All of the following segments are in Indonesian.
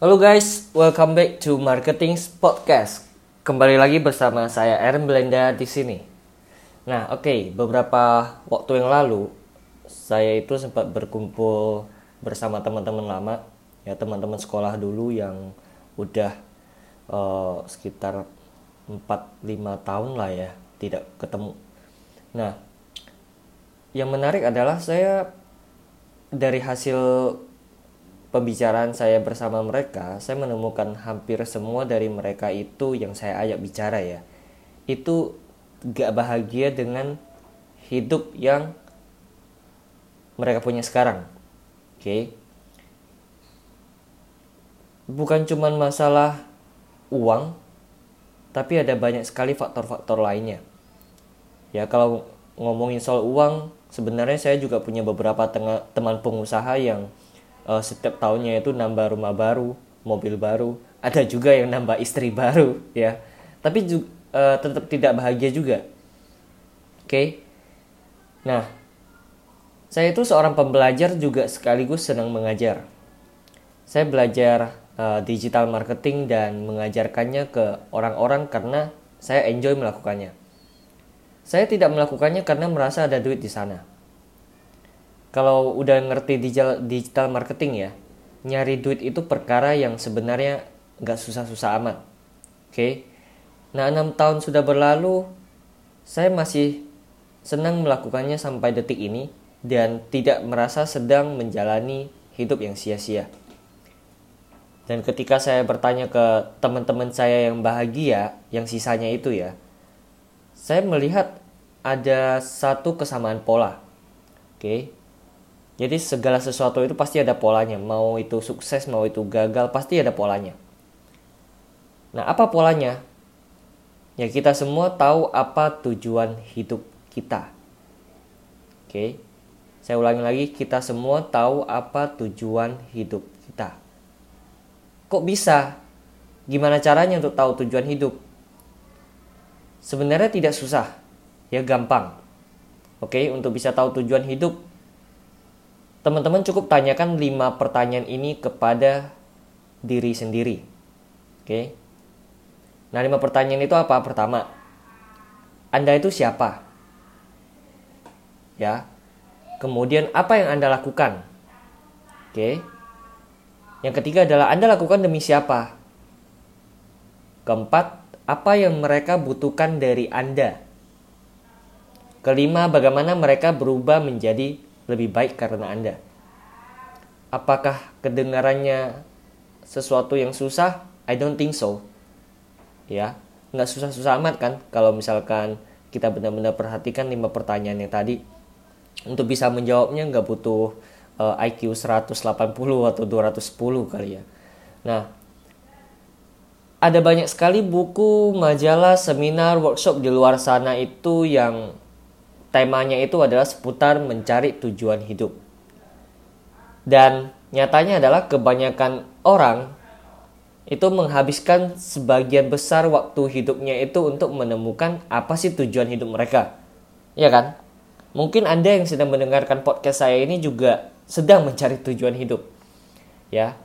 Halo guys, welcome back to Marketing Podcast. Kembali lagi bersama saya Aaron Belenda di sini. Nah, oke, okay, beberapa waktu yang lalu saya itu sempat berkumpul bersama teman-teman lama, ya teman-teman sekolah dulu yang udah uh, sekitar 4-5 tahun lah ya tidak ketemu. Nah, yang menarik adalah saya dari hasil pembicaraan saya bersama mereka, saya menemukan hampir semua dari mereka itu yang saya ajak bicara ya. Itu gak bahagia dengan hidup yang mereka punya sekarang. Oke. Okay? Bukan cuma masalah uang, tapi ada banyak sekali faktor-faktor lainnya. Ya kalau ngomongin soal uang, sebenarnya saya juga punya beberapa teman pengusaha yang uh, setiap tahunnya itu nambah rumah baru, mobil baru, ada juga yang nambah istri baru ya. Tapi uh, tetap tidak bahagia juga. Oke. Okay? Nah, saya itu seorang pembelajar juga sekaligus senang mengajar. Saya belajar uh, digital marketing dan mengajarkannya ke orang-orang karena saya enjoy melakukannya. Saya tidak melakukannya karena merasa ada duit di sana kalau udah ngerti digital, digital marketing ya, nyari duit itu perkara yang sebenarnya nggak susah-susah amat. Oke, okay? nah enam tahun sudah berlalu, saya masih senang melakukannya sampai detik ini dan tidak merasa sedang menjalani hidup yang sia-sia. Dan ketika saya bertanya ke teman-teman saya yang bahagia, yang sisanya itu ya, saya melihat ada satu kesamaan pola. Oke, okay? Jadi segala sesuatu itu pasti ada polanya. Mau itu sukses, mau itu gagal, pasti ada polanya. Nah, apa polanya? Ya kita semua tahu apa tujuan hidup kita. Oke. Saya ulangi lagi, kita semua tahu apa tujuan hidup kita. Kok bisa? Gimana caranya untuk tahu tujuan hidup? Sebenarnya tidak susah. Ya gampang. Oke, untuk bisa tahu tujuan hidup, Teman-teman cukup tanyakan 5 pertanyaan ini kepada diri sendiri. Oke. Nah, 5 pertanyaan itu apa? Pertama, Anda itu siapa? Ya. Kemudian apa yang Anda lakukan? Oke. Yang ketiga adalah Anda lakukan demi siapa? Keempat, apa yang mereka butuhkan dari Anda? Kelima, bagaimana mereka berubah menjadi lebih baik karena Anda. Apakah kedengarannya sesuatu yang susah? I don't think so. Ya, nggak susah-susah amat kan kalau misalkan kita benar-benar perhatikan lima pertanyaan yang tadi. Untuk bisa menjawabnya nggak butuh uh, IQ 180 atau 210 kali ya. Nah, ada banyak sekali buku, majalah, seminar, workshop di luar sana itu yang temanya itu adalah seputar mencari tujuan hidup. Dan nyatanya adalah kebanyakan orang itu menghabiskan sebagian besar waktu hidupnya itu untuk menemukan apa sih tujuan hidup mereka. Ya kan? Mungkin Anda yang sedang mendengarkan podcast saya ini juga sedang mencari tujuan hidup. Ya.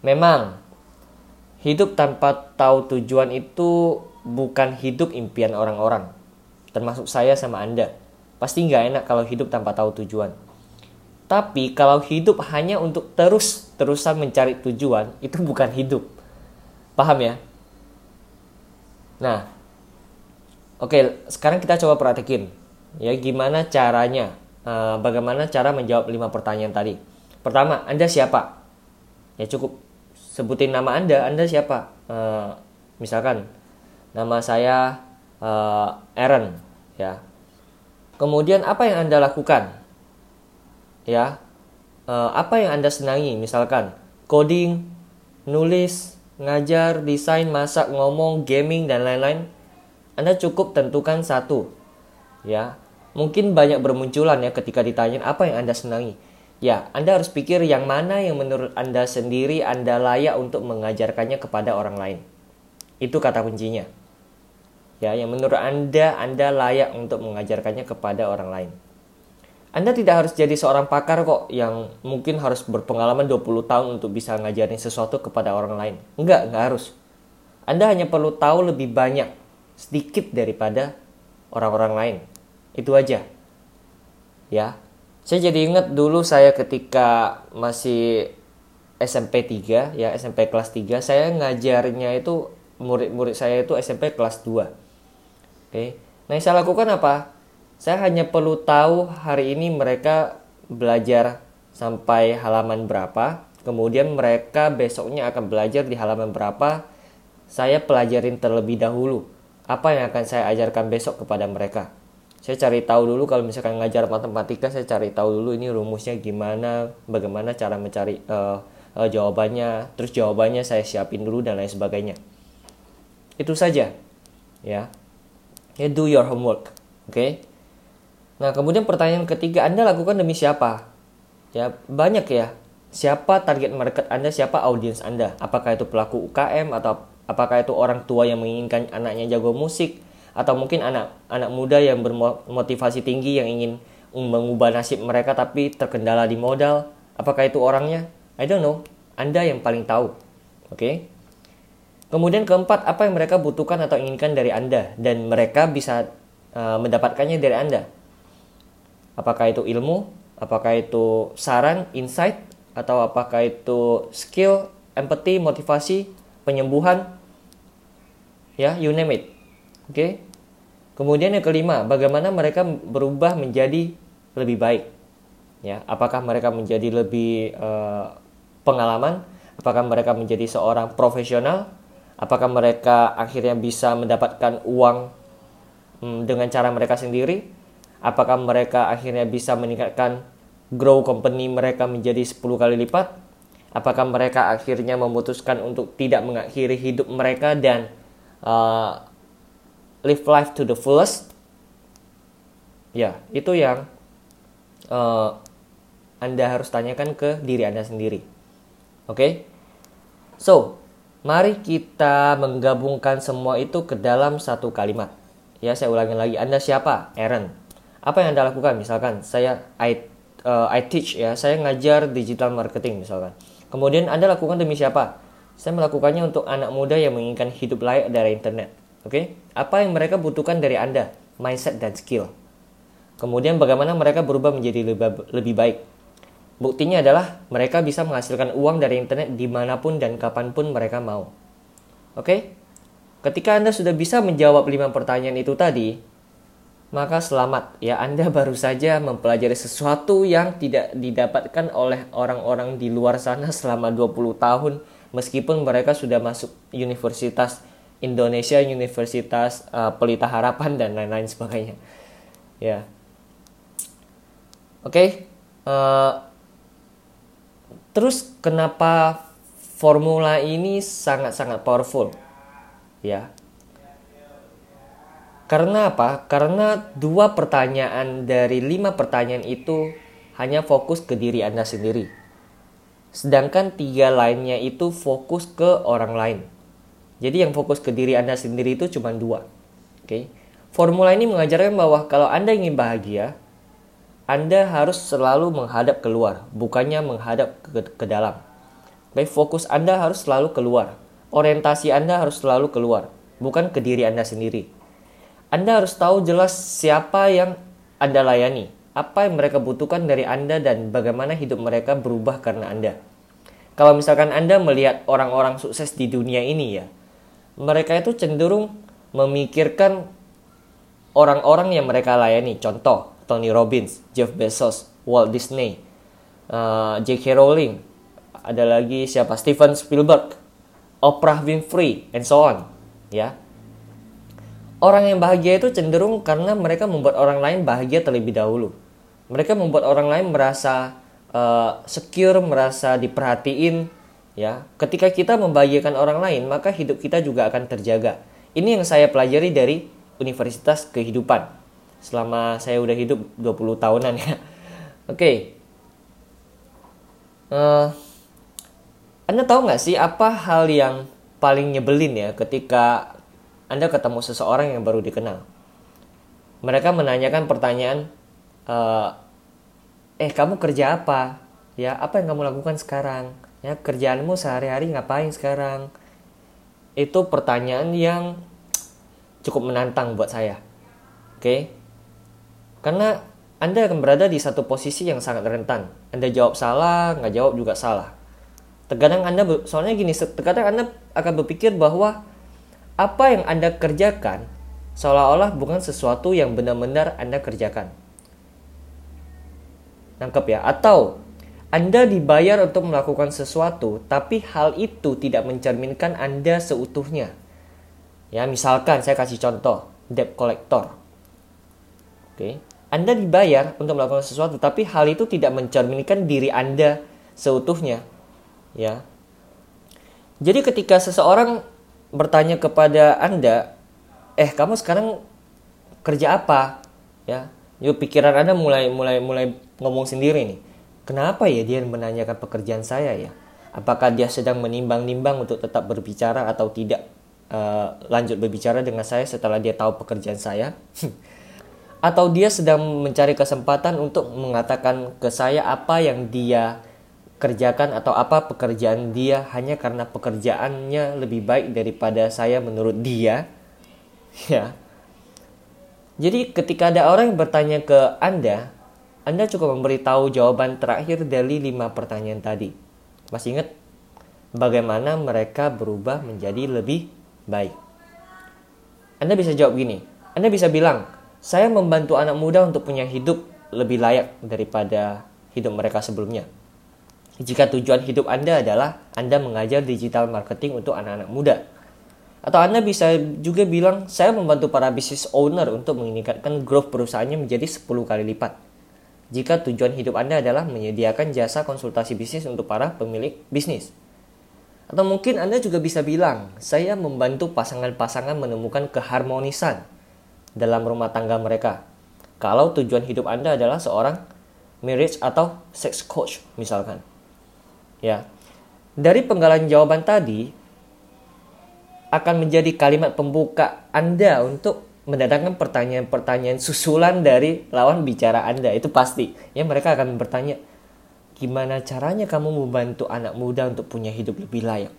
Memang hidup tanpa tahu tujuan itu bukan hidup impian orang-orang. Termasuk saya sama Anda. Pasti nggak enak kalau hidup tanpa tahu tujuan. Tapi kalau hidup hanya untuk terus-terusan mencari tujuan, itu bukan hidup. Paham ya? Nah, oke, okay, sekarang kita coba perhatikan ya gimana caranya, uh, bagaimana cara menjawab lima pertanyaan tadi. Pertama, Anda siapa? Ya cukup sebutin nama Anda, Anda siapa? Uh, misalkan nama saya uh, Aaron, ya Kemudian apa yang Anda lakukan? Ya, uh, apa yang Anda senangi? Misalkan coding, nulis, ngajar, desain, masak, ngomong, gaming dan lain-lain. Anda cukup tentukan satu. Ya, mungkin banyak bermunculan ya ketika ditanya apa yang Anda senangi. Ya, Anda harus pikir yang mana yang menurut Anda sendiri Anda layak untuk mengajarkannya kepada orang lain. Itu kata kuncinya ya yang menurut Anda Anda layak untuk mengajarkannya kepada orang lain. Anda tidak harus jadi seorang pakar kok yang mungkin harus berpengalaman 20 tahun untuk bisa ngajarin sesuatu kepada orang lain. Enggak, enggak harus. Anda hanya perlu tahu lebih banyak, sedikit daripada orang-orang lain. Itu aja. Ya. Saya jadi ingat dulu saya ketika masih SMP 3, ya SMP kelas 3, saya ngajarnya itu murid-murid saya itu SMP kelas 2. Oke. Nah, yang saya lakukan apa? Saya hanya perlu tahu hari ini mereka belajar sampai halaman berapa, kemudian mereka besoknya akan belajar di halaman berapa. Saya pelajarin terlebih dahulu apa yang akan saya ajarkan besok kepada mereka. Saya cari tahu dulu kalau misalkan ngajar matematika, saya cari tahu dulu ini rumusnya gimana, bagaimana cara mencari uh, uh, jawabannya, terus jawabannya saya siapin dulu dan lain sebagainya. Itu saja, ya. Ya do your homework, oke? Okay? Nah, kemudian pertanyaan ketiga, Anda lakukan demi siapa? Ya, banyak ya. Siapa target market Anda, siapa audiens Anda? Apakah itu pelaku UKM atau apakah itu orang tua yang menginginkan anaknya jago musik atau mungkin anak anak muda yang bermotivasi tinggi yang ingin mengubah nasib mereka tapi terkendala di modal? Apakah itu orangnya? I don't know. Anda yang paling tahu. Oke. Okay? Kemudian keempat, apa yang mereka butuhkan atau inginkan dari Anda dan mereka bisa uh, mendapatkannya dari Anda? Apakah itu ilmu? Apakah itu saran, insight? Atau apakah itu skill, empathy, motivasi, penyembuhan? Ya, you name it. Oke. Okay? Kemudian yang kelima, bagaimana mereka berubah menjadi lebih baik? Ya, apakah mereka menjadi lebih uh, pengalaman? Apakah mereka menjadi seorang profesional? Apakah mereka akhirnya bisa mendapatkan uang hmm, dengan cara mereka sendiri? Apakah mereka akhirnya bisa meningkatkan grow company mereka menjadi 10 kali lipat? Apakah mereka akhirnya memutuskan untuk tidak mengakhiri hidup mereka dan uh, live life to the fullest? Ya, itu yang uh, Anda harus tanyakan ke diri Anda sendiri. Oke? Okay? So, mari kita menggabungkan semua itu ke dalam satu kalimat. Ya, saya ulangi lagi. Anda siapa? Aaron. Apa yang anda lakukan? Misalkan saya I uh, I teach ya. Saya ngajar digital marketing misalkan. Kemudian anda lakukan demi siapa? Saya melakukannya untuk anak muda yang menginginkan hidup layak dari internet. Oke? Okay? apa yang mereka butuhkan dari anda? Mindset dan skill. Kemudian bagaimana mereka berubah menjadi lebih, lebih baik buktinya adalah mereka bisa menghasilkan uang dari internet di mana pun dan kapan pun mereka mau oke ketika anda sudah bisa menjawab lima pertanyaan itu tadi maka selamat ya Anda baru saja mempelajari sesuatu yang tidak didapatkan oleh orang-orang di luar sana selama 20 tahun meskipun mereka sudah masuk universitas Indonesia, Universitas uh, Pelita Harapan dan lain-lain sebagainya. Ya. Oke. Okay. Uh, eh, terus kenapa formula ini sangat-sangat powerful? Ya. Karena apa? Karena dua pertanyaan dari lima pertanyaan itu hanya fokus ke diri Anda sendiri. Sedangkan tiga lainnya itu fokus ke orang lain. Jadi yang fokus ke diri Anda sendiri itu cuma dua. Oke. Okay? Formula ini mengajarkan bahwa kalau Anda ingin bahagia, Anda harus selalu menghadap keluar, bukannya menghadap ke, ke dalam. Baik, fokus Anda harus selalu keluar. Orientasi Anda harus selalu keluar, bukan ke diri Anda sendiri. Anda harus tahu jelas siapa yang Anda layani, apa yang mereka butuhkan dari Anda dan bagaimana hidup mereka berubah karena Anda. Kalau misalkan Anda melihat orang-orang sukses di dunia ini ya, mereka itu cenderung memikirkan orang-orang yang mereka layani. Contoh, Tony Robbins, Jeff Bezos, Walt Disney, uh, J.K. Rowling, ada lagi siapa? Steven Spielberg, Oprah Winfrey, and so on. Ya, Orang yang bahagia itu cenderung karena mereka membuat orang lain bahagia terlebih dahulu. Mereka membuat orang lain merasa uh, secure, merasa diperhatiin. Ya, ketika kita membahagiakan orang lain, maka hidup kita juga akan terjaga. Ini yang saya pelajari dari Universitas Kehidupan. Selama saya udah hidup 20 tahunan ya. Oke. Okay. Uh, eh, anda tahu nggak sih apa hal yang paling nyebelin ya ketika anda ketemu seseorang yang baru dikenal. Mereka menanyakan pertanyaan, e, eh kamu kerja apa? Ya, apa yang kamu lakukan sekarang? Ya, kerjaanmu sehari-hari ngapain sekarang? Itu pertanyaan yang cukup menantang buat saya. Oke? Okay? Karena Anda akan berada di satu posisi yang sangat rentan. Anda jawab salah, nggak jawab juga salah. Terkadang Anda, soalnya gini, terkadang Anda akan berpikir bahwa apa yang Anda kerjakan seolah-olah bukan sesuatu yang benar-benar Anda kerjakan. Nangkep ya? Atau Anda dibayar untuk melakukan sesuatu, tapi hal itu tidak mencerminkan Anda seutuhnya. Ya, misalkan saya kasih contoh, debt collector. Oke. Anda dibayar untuk melakukan sesuatu, tapi hal itu tidak mencerminkan diri Anda seutuhnya. Ya. Jadi ketika seseorang bertanya kepada Anda, eh kamu sekarang kerja apa ya yuk pikiran anda mulai mulai mulai ngomong sendiri nih kenapa ya dia menanyakan pekerjaan saya ya apakah dia sedang menimbang-nimbang untuk tetap berbicara atau tidak uh, lanjut berbicara dengan saya setelah dia tahu pekerjaan saya atau dia sedang mencari kesempatan untuk mengatakan ke saya apa yang dia kerjakan atau apa pekerjaan dia hanya karena pekerjaannya lebih baik daripada saya menurut dia Ya. Jadi ketika ada orang yang bertanya ke Anda, Anda cukup memberitahu jawaban terakhir dari lima pertanyaan tadi. Masih ingat bagaimana mereka berubah menjadi lebih baik? Anda bisa jawab gini, Anda bisa bilang, saya membantu anak muda untuk punya hidup lebih layak daripada hidup mereka sebelumnya. Jika tujuan hidup Anda adalah Anda mengajar digital marketing untuk anak-anak muda, atau Anda bisa juga bilang, saya membantu para business owner untuk meningkatkan growth perusahaannya menjadi 10 kali lipat. Jika tujuan hidup Anda adalah menyediakan jasa konsultasi bisnis untuk para pemilik bisnis. Atau mungkin Anda juga bisa bilang, saya membantu pasangan-pasangan menemukan keharmonisan dalam rumah tangga mereka. Kalau tujuan hidup Anda adalah seorang marriage atau sex coach misalkan. Ya. Dari penggalan jawaban tadi, akan menjadi kalimat pembuka Anda untuk mendatangkan pertanyaan-pertanyaan susulan dari lawan bicara Anda. Itu pasti. Ya mereka akan bertanya, gimana caranya kamu membantu anak muda untuk punya hidup lebih layak?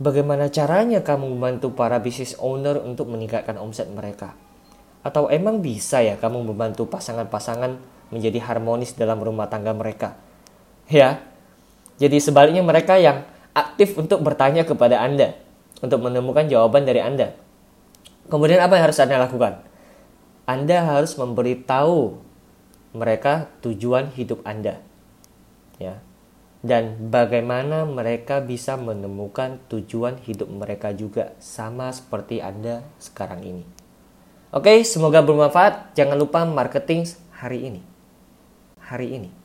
Bagaimana caranya kamu membantu para business owner untuk meningkatkan omset mereka? Atau emang bisa ya kamu membantu pasangan-pasangan menjadi harmonis dalam rumah tangga mereka? Ya, jadi sebaliknya mereka yang aktif untuk bertanya kepada Anda untuk menemukan jawaban dari Anda. Kemudian apa yang harus Anda lakukan? Anda harus memberitahu mereka tujuan hidup Anda. Ya. Dan bagaimana mereka bisa menemukan tujuan hidup mereka juga sama seperti Anda sekarang ini. Oke, semoga bermanfaat. Jangan lupa marketing hari ini. Hari ini.